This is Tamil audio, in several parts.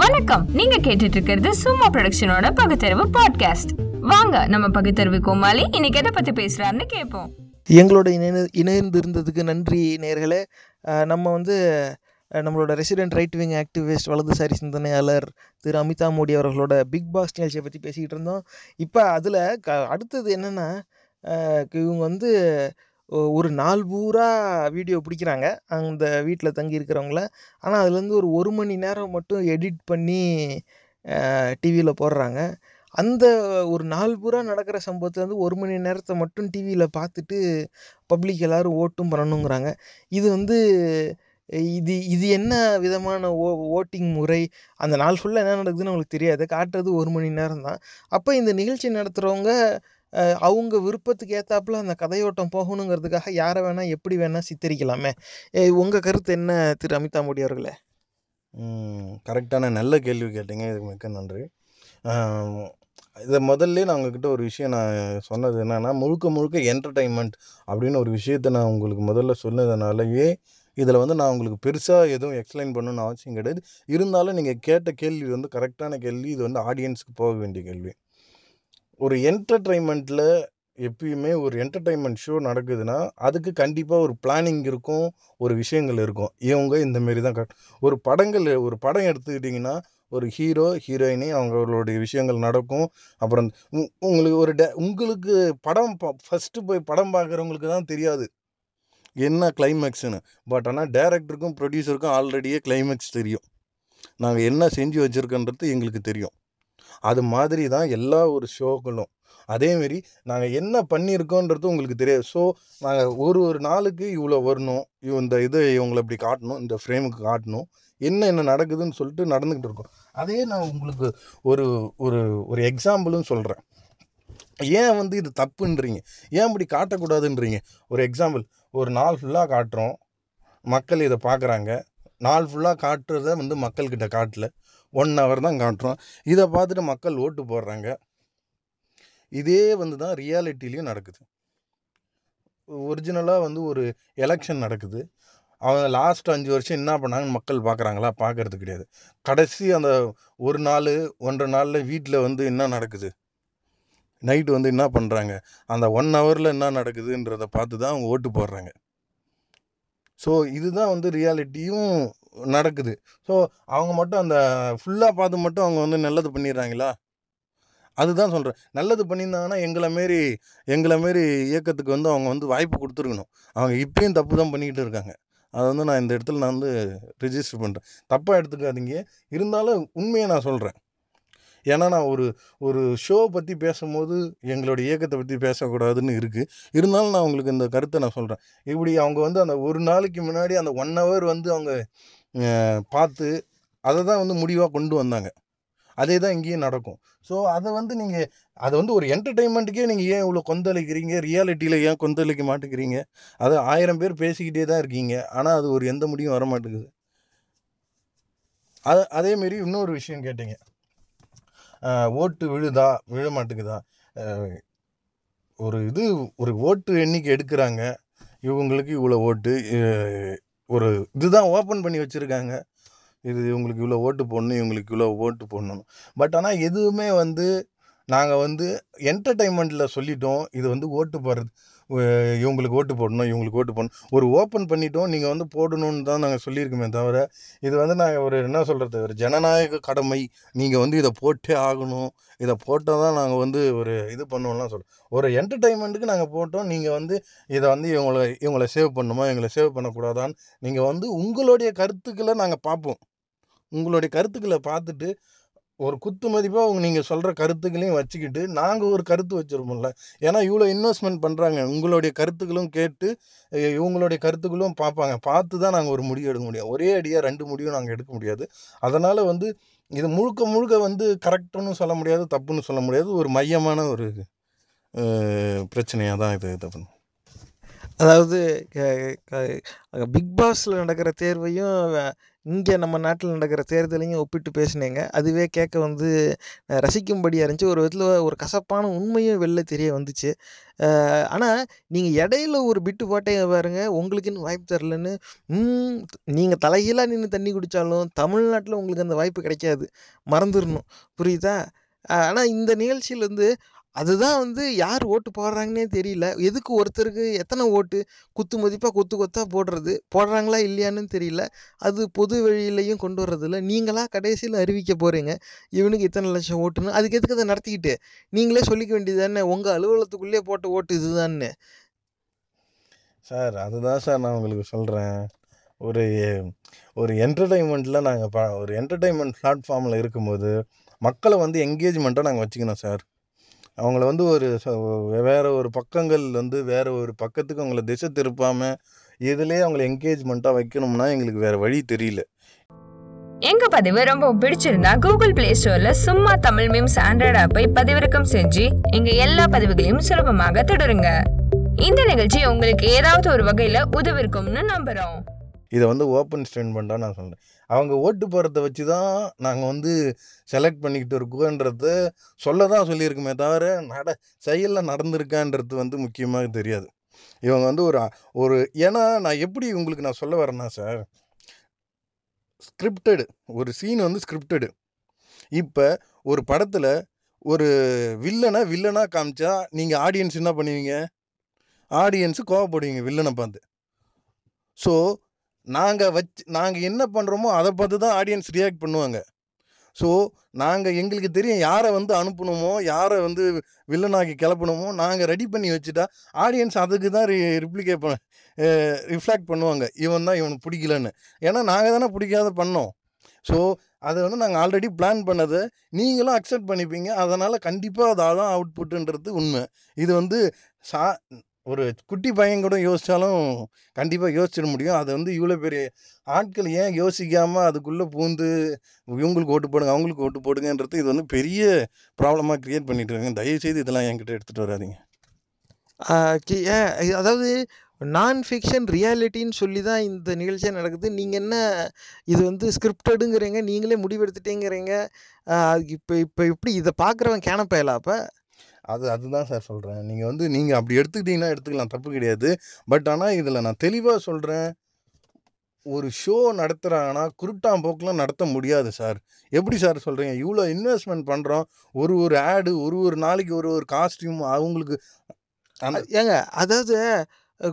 வணக்கம். நீங்க கேட்டுட்டு இருக்கிறது சும்மா ப்ரொடக்ஷனோட பகுத்தறிவு பாட்காஸ்ட் வாங்க நம்ம பகுத்தறிவு கோமாளி இன்னைக்கு எதை பத்தி பேசுறாருன்னு கேட்போம். எங்களோட இணைந்து இணைந்திருந்ததுக்கு நன்றி நேர்களே. நம்ம வந்து நம்மளோட ரெசிடென்ட் ரைட் விங் ஆக்டிவிஸ்ட் வலதுசாரி சிந்தனையாளர் திரு அமிதா மோடி அவர்களோட பிக் பாஸ் நிகழ்ச்சியை பற்றி பேசிக்கிட்டு இருந்தோம். இப்போ அதில் க அடுத்தது என்னென்னா இவங்க வந்து ஒ- ஒரு நாள் பூரா வீடியோ பிடிக்கிறாங்க. அந்த வீட்டில் தங்கி இருக்கிறவங்கள ஆனால் அதுலேருந்து ஒரு ஒரு மணி நேரம் மட்டும் எடிட் பண்ணி டிவியில் போடுறாங்க. அந்த ஒரு நாள் பூரா நடக்கிற சம்பவத்தை வந்து ஒரு மணி நேரத்தை மட்டும் டிவியில் பார்த்துட்டு பப்ளிக் எல்லாரும் ஓட்டும் பண்ணணுங்கிறாங்க. இது வந்து இது இது என்ன விதமான ஓ ஓட்டிங் முறை? அந்த நாள் ஃபுல்லாக என்ன நடக்குதுன்னு அவங்களுக்கு தெரியாது. காட்டுறது ஒரு மணி நேரம் தான் அப்போ இந்த நிகழ்ச்சி நடத்துகிறவங்க அவங்க விருப்பத்துக்கு ஏற்றாப்புல அந்த கதையோட்டம் போகணுங்கிறதுக்காக யாரை வேணால் எப்படி வேணால் சித்தரிக்கலாமே. உங்கள் கருத்து என்ன திரு அமிதா மோடி அவர்களே? கரெக்டான நல்ல கேள்வி கேட்டீங்க. இதுக்கு மிக்க நன்றி. இதை முதல்ல நான் உங்ககிட்ட ஒரு விஷயம் நான் சொன்னது என்னென்னா முழுக்க முழுக்க என்டர்டைன்மெண்ட் அப்படின்னு ஒரு விஷயத்த நான் உங்களுக்கு முதல்ல சொன்னதுனாலயே இதில் வந்து நான் உங்களுக்கு பெருசாக எதுவும் எக்ஸ்பிளைன் பண்ணணும்னு அவசியம் கிடையாது. இருந்தாலும் நீங்கள் கேட்ட கேள்வி வந்து கரெக்டான கேள்வி. இது வந்து ஆடியன்ஸுக்கு போக வேண்டிய கேள்வி. ஒரு என்டர்டைன்மெண்ட்டில் எப்பயுமே ஒரு என்டர்டைன்மெண்ட் ஷோ நடக்குதுன்னா அதுக்கு கண்டிப்பாக ஒரு பிளானிங் இருக்கும் ஒரு விஷயங்கள் இருக்கும். இவங்க இந்த மாரி தான் கட் ஒரு படங்கள் ஒரு படம் எடுத்துக்கிட்டிங்கன்னா ஒரு ஹீரோ ஹீரோயினி அவங்களுடைய விஷயங்கள் நடக்கும். அப்புறம் உ- உங்களுக்கு ஒரு டே உங்களுக்கு படம் ஃபஸ்ட்டு போய் படம் பார்க்குறவங்களுக்கு தான் தெரியாது. என்ன கிளைமேக்ஸ்னு பட் ஆனால் டேரக்டருக்கும் ப்ரொடியூசருக்கும் ஆல்ரெடியே கிளைமேக்ஸ் தெரியும். நாங்கள் என்ன செஞ்சு வச்சுருக்கோன்றது எங்களுக்கு தெரியும். அது மாதிரி தான் எல்லா ஒரு ஷோக்களும். அதேமாரி நாங்கள் என்ன பண்ணியிருக்கோன்றது உங்களுக்கு தெரியாது. ஸோ நாங்கள் ஒரு ஒரு நாளுக்கு இவ்வளோ வரணும் இந்த இதை இவங்களை இப்படி காட்டணும் இந்த ஃப்ரேமுக்கு காட்டணும் என்ன என்ன நடக்குதுன்னு சொல்லிட்டு நடந்துக்கிட்டு இருக்கோம். அதே நான் உங்களுக்கு ஒரு ஒரு ஒரு எக்ஸாம்பிளும் சொல்கிறேன் ஏன் வந்து இது தப்புன்றீங்க? ஏன் இப்படி காட்டக்கூடாதுன்றீங்க? ஒரு எக்ஸாம்பிள் ஒரு நாள் ஃபுல்லாக காட்டுறோம். மக்கள் இதை பார்க்குறாங்க. நாள் ஃபுல்லாக காட்டுறத வந்து மக்கள்கிட்ட காட்டல. ஒன் ஹவர் தான் காட்டுறோம். இதை பார்த்துட்டு மக்கள் ஓட்டு போடுறாங்க. இதே வந்து தான் ரியாலிட்டிலையும் நடக்குது. ஒரிஜினலாக வந்து ஒரு எலெக்ஷன் நடக்குது. அவங்க லாஸ்ட் அஞ்சு வருஷம் என்ன பண்ணாங்கன்னு மக்கள் பார்க்குறாங்களா? பார்க்கறது கிடையாது. கடைசி அந்த ஒரு நாள் ஒன்றரை நாளில் வீட்டில் வந்து என்ன நடக்குது? நைட்டு வந்து என்ன பண்ணுறாங்க அந்த ஒன் ஹவரில் என்ன நடக்குதுன்றதை பார்த்து தான் அவங்க ஓட்டு போடுறாங்க. ஸோ இதுதான் வந்து ரியாலிட்டியும் நடக்குது. ஸோ அவங்க மட்டும் அந்த ஃபுல்லாக பார்த்து மட்டும் அவங்க வந்து நல்லது பண்ணிடுறாங்களா? அதுதான் சொல்கிறேன் நல்லது பண்ணியிருந்தாங்கன்னா எங்களை மாரி எங்களை மாரி இயக்கத்துக்கு வந்து அவங்க வந்து வாய்ப்பு கொடுத்துருக்கணும். அவங்க இப்பயும் தப்பு தான் பண்ணிக்கிட்டு இருக்காங்க. அதை வந்து நான் இந்த இடத்துல நான் வந்து ரிஜிஸ்டர் பண்ணுறேன் தப்பாக எடுத்துக்காதீங்க. இருந்தாலும் உண்மையை நான் சொல்கிறேன் ஏன்னா நான் ஒரு ஒரு ஷோ பற்றி பேசும்போது எங்களோட இயக்கத்தை பற்றி பேசக்கூடாதுன்னு இருக்குது இருந்தாலும் நான் உங்களுக்கு இந்த கருத்தை நான் சொல்கிறேன் இப்படி அவங்க வந்து அந்த ஒரு நாளைக்கு முன்னாடி அந்த ஒன் ஹவர் வந்து அவங்க பார்த்து அதை தான் வந்து முடிவாக கொண்டு வந்தாங்க. அதே தான் இங்கேயும் நடக்கும். ஸோ அதை வந்து நீங்கள் அதை வந்து ஒரு என்டர்டெயின்மெண்ட்டுக்கே நீங்கள் ஏன் இவ்வளோ கொந்தளிக்கிறீங்க? ரியாலிட்டியில் ஏன் கொந்தளிக்க மாட்டேங்கிறீங்க? அது ஆயிரம் பேர் பேசிக்கிட்டே தான் இருக்கீங்க. ஆனால் அது ஒரு எந்த முடியும் வர மாட்டேங்குது அது அதேமாரி இன்னொரு விஷயம் கேட்டீங்க. ஓட்டு விழுதா? விழ மாட்டேங்குதா? ஒரு இது ஒரு ஓட்டு எண்ணிக்கை எடுக்கிறாங்க. இவங்களுக்கு இவ்வளோ ஓட்டு ஒரு இதுதான் ஓப்பன் பண்ணி வச்சுருக்காங்க. இது இவங்களுக்கு இவ்வளோ ஓட்டு போடணும் இவங்களுக்கு இவ்வளோ ஓட்டு போடணும். பட் ஆனால் எதுவுமே வந்து நாங்கள் வந்து என்டர்டைன்மெண்ட்டில் சொல்லிட்டோம். இது வந்து ஓட்டு போடுறது. இவங்களுக்கு ஓட்டு போடணும் இவங்களுக்கு ஓட்டு போடணும். ஒரு ஓப்பன் பண்ணிட்டோம் நீங்கள் வந்து போடணும்னு தான் நாங்கள் சொல்லியிருக்கோமே தவிர இது வந்து நாங்கள் ஒரு என்ன சொல்கிறது ஒரு ஜனநாயக கடமை. நீங்கள் வந்து இதை போட்டே ஆகணும். இதை போட்டால் தான் நாங்கள் வந்து ஒரு இது பண்ணுவோம்லாம் சொல்கிறோம் ஒரு என்டர்டைன்மெண்ட்டுக்கு நாங்கள் போட்டோம் நீங்கள் வந்து இதை வந்து இவங்களை இவங்களை சேவ் பண்ணுமா இவங்களை சேவ் பண்ணக்கூடாதான்னு நீங்கள் வந்து உங்களுடைய கருத்துக்களை நாங்கள் பார்ப்போம். உங்களுடைய கருத்துக்களை பார்த்துட்டு ஒரு குத்து மதிப்பாக அவங்க நீங்கள் சொல்கிற கருத்துக்களையும் வச்சுக்கிட்டு நாங்கள் ஒரு கருத்து வச்சுருப்போம்ல. ஏன்னா இவ்வளோ இன்வெஸ்ட்மெண்ட் பண்ணுறாங்க உங்களுடைய கருத்துக்களும் கேட்டு இவங்களுடைய கருத்துக்களும் பார்ப்பாங்க பார்த்து தான் நாங்கள் ஒரு முடிவு எடுக்க முடியும். ஒரே அடியாக ரெண்டு முடிவும் நாங்கள் எடுக்க முடியாது. அதனால் வந்து இது முழுக்க முழுக்க வந்து கரெக்டுன்னு சொல்ல முடியாது தப்புன்னு சொல்ல முடியாது. ஒரு மையமான ஒரு பிரச்சனையாக தான் இது இது அதாவது பிக் பாஸில் நடக்கிற தேர்வையும் இங்கே நம்ம நாட்டில் நடக்கிற தேர்தலையும் ஒப்பிட்டு பேசினேங்க. அதுவே கேட்க வந்து ரசிக்கும்படியாக இருந்துச்சு ஒரு விதத்தில் ஒரு கசப்பான உண்மையும் வெளில தெரிய வந்துச்சு. ஆனால் நீங்கள் இடையில ஒரு பிட்டு போட்டீங்க பாருங்க உங்களுக்குன்னு வாய்ப்பு தரலன்னு நீங்கள் தலைகீழாக நின்று தண்ணி குடித்தாலும் தமிழ்நாட்டில் உங்களுக்கு அந்த வாய்ப்பு கிடைக்காது. மறந்துடணும் புரியுதா? ஆனால் இந்த நிகழ்ச்சியில் வந்து அதுதான் வந்து யார் ஓட்டு போடுறாங்கன்னே தெரியல. எதுக்கு ஒருத்தருக்கு எத்தனை ஓட்டு? குத்து மதிப்பாக கொத்து கொத்தாக போடுறது? போடுறாங்களா இல்லையான்னு தெரியல. அது பொது வழியிலையும் கொண்டு வர்றதில்ல. நீங்களாக கடைசியில் அறிவிக்க போகிறீங்க இவனுக்கு இத்தனை லட்சம் ஓட்டுன்னு. அதுக்கு எதுக்கு அதை நடத்திக்கிட்டு? நீங்களே சொல்லிக்க வேண்டியது தானே உங்கள் அலுவலகத்துக்குள்ளே போட்ட ஓட்டு இதுதான்னு. சார் அதுதான் சார் நான் உங்களுக்கு சொல்கிறேன் ஒரு ஒரு என்டர்டைன்மெண்ட்டில் நாங்கள் ப ஒரு என்டர்டைன்மெண்ட் பிளாட்ஃபார்மில் இருக்கும்போது மக்களை வந்து என்கேஜ்மெண்ட்டாக நாங்கள் வச்சுக்கணும் சார். அவங்கள வந்து ஒரு வேறு ஒரு பக்கங்கள் வந்து வேறு ஒரு பக்கத்துக்கு அவங்கள திசை திருப்பாமல் இதுலேயே அவங்கள என்கேஜ்மெண்ட்டாக வைக்கணும்னா எங்களுக்கு வேறு வழி தெரியல. எங்க பதிவு ரொம்ப பிடிச்சிருந்தா கூகுள் பிளே ஸ்டோர்ல சும்மா தமிழ் மீம்ஸ் ஆண்ட்ராய்டு ஆப்பை பதிவிறக்கம் செஞ்சு எங்க எல்லா பதிவுகளையும் சுலபமாக தொடருங்க. இந்த நிகழ்ச்சி உங்களுக்கு ஏதாவது ஒரு வகையில உதவிருக்கும்னு நம்புறோம். இதை வந்து ஓப்பன் ஸ்டேட்மெண்ட்டாக நான் சொல்கிறேன் அவங்க ஓட்டு போகிறத வச்சு தான் நாங்கள் வந்து செலக்ட் பண்ணிக்கிட்டு இருக்கோன்றத சொல்ல தான் சொல்லியிருக்குமே தவிர நட செயலில் நடந்திருக்கான்றது வந்து முக்கியமாக தெரியாது. இவங்க வந்து ஒரு ஒரு ஏன்னா நான் எப்படி உங்களுக்கு நான் சொல்ல வரேன்னா சார் ஸ்கிரிப்டடு ஒரு சீன் வந்து ஸ்கிரிப்டடு இப்போ ஒரு படத்தில் ஒரு வில்லனை வில்லனாக காமிச்சா நீங்கள் ஆடியன்ஸ் என்ன பண்ணுவீங்க? ஆடியன்ஸு கோவப்படுவீங்க வில்லனை பார்த்து. ஸோ நாங்கள் வச்சு நாங்கள் என்ன பண்ணுறோமோ அதை பார்த்து தான் ஆடியன்ஸ் ரியாக்ட் பண்ணுவாங்க. ஸோ நாங்கள் எங்களுக்கு தெரியும் யாரை வந்து அனுப்பணுமோ யாரை வந்து வில்லனாக்கி கிளப்பணுமோ நாங்கள் ரெடி பண்ணி வச்சுட்டா ஆடியன்ஸ் அதுக்கு தான் ரி ரிப்ளிகேட் பண்ண ரிஃப்ளாக்ட் பண்ணுவாங்க. இவன் தான் இவனுக்கு பிடிக்கலன்னு. ஏன்னா நாங்கள் தானே பிடிக்காத பண்ணோம். ஸோ அதை வந்து நாங்கள் ஆல்ரெடி பிளான் பண்ணதை. நீங்களும் அக்செப்ட் பண்ணிப்பீங்க. அதனால் கண்டிப்பாக அதான் அவுட்புட்டுன்றது உண்மை. இது வந்து சா ஒரு குட்டி பையன் கூட யோசித்தாலும் கண்டிப்பாக யோசிச்சிட முடியும். அதை வந்து இவ்வளோ பெரிய ஆட்கள் ஏன் யோசிக்காமல் அதுக்குள்ளே பூந்து இவங்களுக்கு ஓட்டு போடுங்க அவங்களுக்கு ஓட்டு போடுங்கன்றது இது வந்து பெரிய ப்ராப்ளமாக க்ரியேட் பண்ணிட்டு இருக்காங்க. தயவுசெய்து இதெல்லாம் என்கிட்ட எடுத்துகிட்டு வராதீங்க. ஏன் அதாவது நான் ஃபிக்ஷன் ரியாலிட்டின்னு சொல்லி தான் இந்த நிகழ்ச்சியாக நடக்குது. நீங்கள் என்ன இது வந்து ஸ்கிரிப்டடுங்கிறீங்க நீங்களே முடிவெடுத்துட்டேங்கிறீங்க? இப்போ இப்போ எப்படி இதை பார்க்குறவன் கேனப்பயலா அப்போ? அது அதுதான் சார் சொல்கிறேன் நீங்கள் வந்து நீங்கள் அப்படி எடுத்துக்கிட்டீங்கன்னா எடுத்துக்கலாம் தப்பு கிடையாது. பட் ஆனால் இதில் நான் தெளிவாக சொல்கிறேன் ஒரு ஷோ நடத்துகிறாங்கன்னா குருட்டாம்போக்கெலாம் நடத்த முடியாது சார் எப்படி சார் சொல்கிறீங்க இவ்வளோ இன்வெஸ்ட்மெண்ட் பண்ணுறோம் ஒரு ஒரு ஆடு ஒரு ஒரு நாளைக்கு ஒரு ஒரு காஸ்டியூம் அவங்களுக்கு ஏங்க அதாவது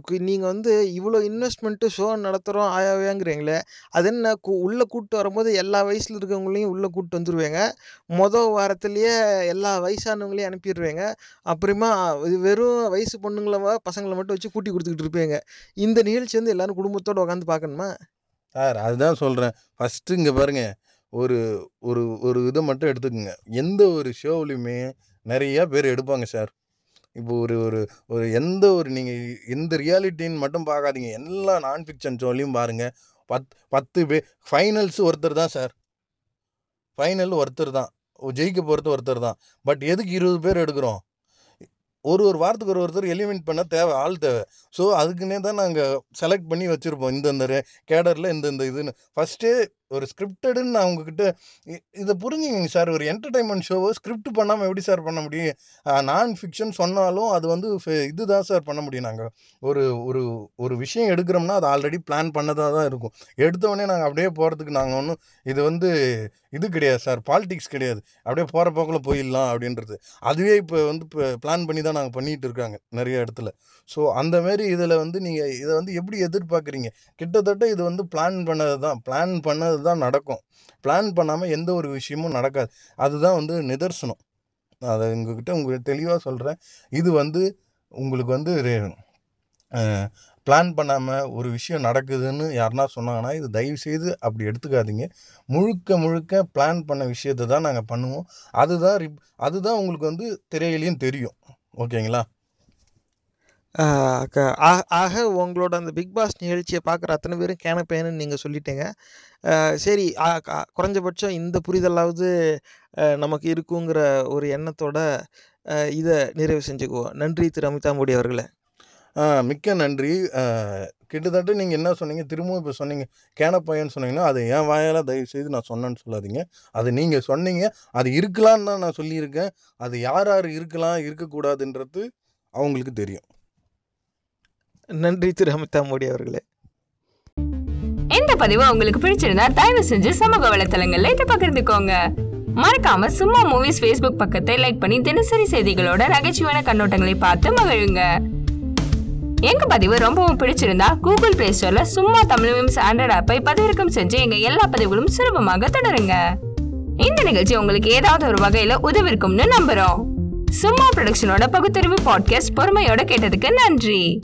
நீங்கள் வந்து இவ்வளோ இன்வெஸ்ட்மெண்ட்டு ஷோ நடத்துகிறோம் ஆயாவேங்கிறீங்களே அது என்ன கூ உள்ளே கூப்பிட்டு வரும்போது எல்லா வயசில் இருக்கவங்களையும் உள்ளே கூப்பிட்டு வந்துடுவேங்க மொதல் வாரத்துலேயே எல்லா வயசானவங்களையும் அனுப்பிடுவேங்க. அப்புறமா இது வெறும் வயசு பொண்ணுங்களை ம- பசங்களை மட்டும் வச்சு கூட்டி கொடுத்துக்கிட்டு இருப்பேங்க. இந்த நிகழ்ச்சி வந்து எல்லாரும் குடும்பத்தோடு உட்காந்து பார்க்கணுமா சார் அதுதான் சொல்கிறேன் ஃபஸ்ட்டு இங்கே பாருங்க ஒரு ஒரு ஒரு இதை மட்டும் எடுத்துக்கோங்க. எந்த ஒரு ஷோவிலையுமே நிறையா பேர் எடுப்பாங்க சார். இப்போ ஒரு ஒரு ஒரு எந்த ஒரு நீங்கள் எந்த ரியாலிட்டின்னு மட்டும் பார்க்காதீங்க. எல்லா நான் ஃபிக்ஷன் ஷோலையும் பாருங்கள் பத் பத்து பேர் ஃபைனல்ஸ் ஒருத்தர் தான் சார் ஃபைனல் ஒருத்தர் தான். ஜெயிக்க போகிறது ஒருத்தர் தான். பட் எதுக்கு இருபது பேர் எடுக்கிறோம்? ஒரு ஒரு வாரத்துக்கு ஒரு ஒருத்தர் எலிமெண்ட் பண்ண தேவை ஆள் தேவை. ஸோ அதுக்குன்னே தான் நாங்கள் செலக்ட் பண்ணி வச்சுருப்போம். இந்தந்த கேடரில் இந்தந்த இதுன்னு. ஃபஸ்ட்டே ஒரு ஸ்கிரிப்டடுன்னு நான் உங்ககிட்ட இ- இதை புரிஞ்சுங்க சார் ஒரு என்டர்டைன்மெண்ட் ஷோவை ஸ்கிரிப்ட் பண்ணாமல் எப்படி சார் பண்ண முடியும்? நான் ஃபிக்ஷன் சொன்னாலும் அது வந்து ஃபே- இதுதான் சார் பண்ண முடியும் நாங்கள் ஒரு ஒரு ஒரு விஷயம் எடுக்கிறோம்னா அது ஆல்ரெடி பிளான் பண்ணதாக தான் இருக்கும். எடுத்தவொடனே நாங்கள் அப்படியே போகிறதுக்கு நாங்கள் ஒன்றும் இது வந்து இது கிடையாது சார் பாலிடிக்ஸ் கிடையாது. அப்படியே போகிற போக்கில் போயிடலாம் அப்படின்றது. அதுவே இப்போ வந்து இப்போ பிளான் பண்ணி தான் நாங்கள் பண்ணிகிட்டு இருக்காங்க நிறைய இடத்துல. ஸோ அந்தமாரி இதில் வந்து நீங்கள் இதை வந்து எப்படி எதிர்பார்க்குறீங்க? கிட்டத்தட்ட இது வந்து பிளான் பண்ணது தான். பிளான் பண்ணது தான் நடக்கும். பிளான் பண்ணாமல் எந்த ஒரு விஷயமும் நடக்காது. அதுதான் வந்து நிதர்சனம். நான் அதை உங்ககிட்ட உங்களுக்கு தெளிவாக சொல்கிறேன் இது வந்து உங்களுக்கு வந்து பிளான் பண்ணாமல் ஒரு விஷயம் நடக்குதுன்னு யாருன்னா சொன்னாங்கன்னா இது தயவுசெய்து அப்படி எடுத்துக்காதீங்க. முழுக்க முழுக்க பிளான் பண்ண விஷயத்தை தான் நாங்கள் பண்ணுவோம். அதுதான் ரிப் அதுதான் உங்களுக்கு வந்து திரையிலையும் தெரியும். ஓகேங்களா? ஆக உங்களோட அந்த பிக் பாஸ் நிகழ்ச்சியை பார்க்குற அத்தனை பேரும் கேனப்பேன்னு நீங்கள் சொல்லிட்டீங்க. சரி ஆ, குறைஞ்சபட்சம் இந்த புரிதலாவது நமக்கு இருக்குங்கிற ஒரு எண்ணத்தோட இதை நிறைவு செஞ்சுக்குவோம். நன்றி திரு அமிதாமோடி அவர்களே. மிக்க நன்றி. கிட்டத்தட்ட நீங்கள் என்ன சொன்னீங்க திரும்பவும் இப்போ சொன்னீங்க கேனப்பையன்னு சொன்னீங்கன்னா அது என் வாயால் தயவு செய்து நான் சொன்னேன்னு சொல்லாதீங்க. அது நீங்கள் சொன்னீங்க அது இருக்கலான்னு தான் நான் சொல்லியிருக்கேன். அது யார் யார் இருக்கலாம் இருக்கக்கூடாதுன்றது அவங்களுக்கு தெரியும். நன்றி திரு அமிதா மோடி அவர்களே. இந்த பதிவு உங்களுக்கு பிடிச்சிருந்தா தயவு செஞ்சு சமூக வலைத்தளங்கள்ல இதை பகிர்ந்துக்கோங்க. மறக்காம சும்மா மூவிஸ் ஃபேஸ்புக் பக்கத்தை லைக் பண்ணி தினசரி செய்திகளோட நகைச்சுவையான கண்ணோட்டங்களை பார்த்து மகிழுங்க. எங்க பதிவு ரொம்பவும் பிடிச்சிருந்தா கூகுள் பிளே ஸ்டோர்ல சும்மா தமிழ் மீம்ஸ் ஆண்ட்ராய்ட் ஆப்பை பதிவிறக்கம் செஞ்சு எங்க எல்லா பதிவுகளும் சுலபமாக தொடருங்க. இந்த நிகழ்ச்சி உங்களுக்கு ஏதாவது ஒரு வகையில உதவிருக்கும்னு நம்புறோம். சும்மா ப்ரொடக்ஷனோட பகுத்தறிவு பாட்காஸ்ட் பொறுமையோட கேட்டதுக்கு நன்றி.